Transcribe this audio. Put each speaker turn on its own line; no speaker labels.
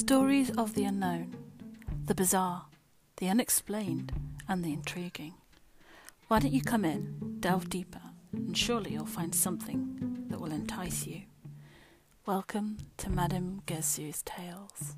Stories of the unknown, the bizarre, the unexplained, and the intriguing. Why don't you come in, delve deeper, and surely you'll find something that will entice you. Welcome to Madame Guezzou's Tales.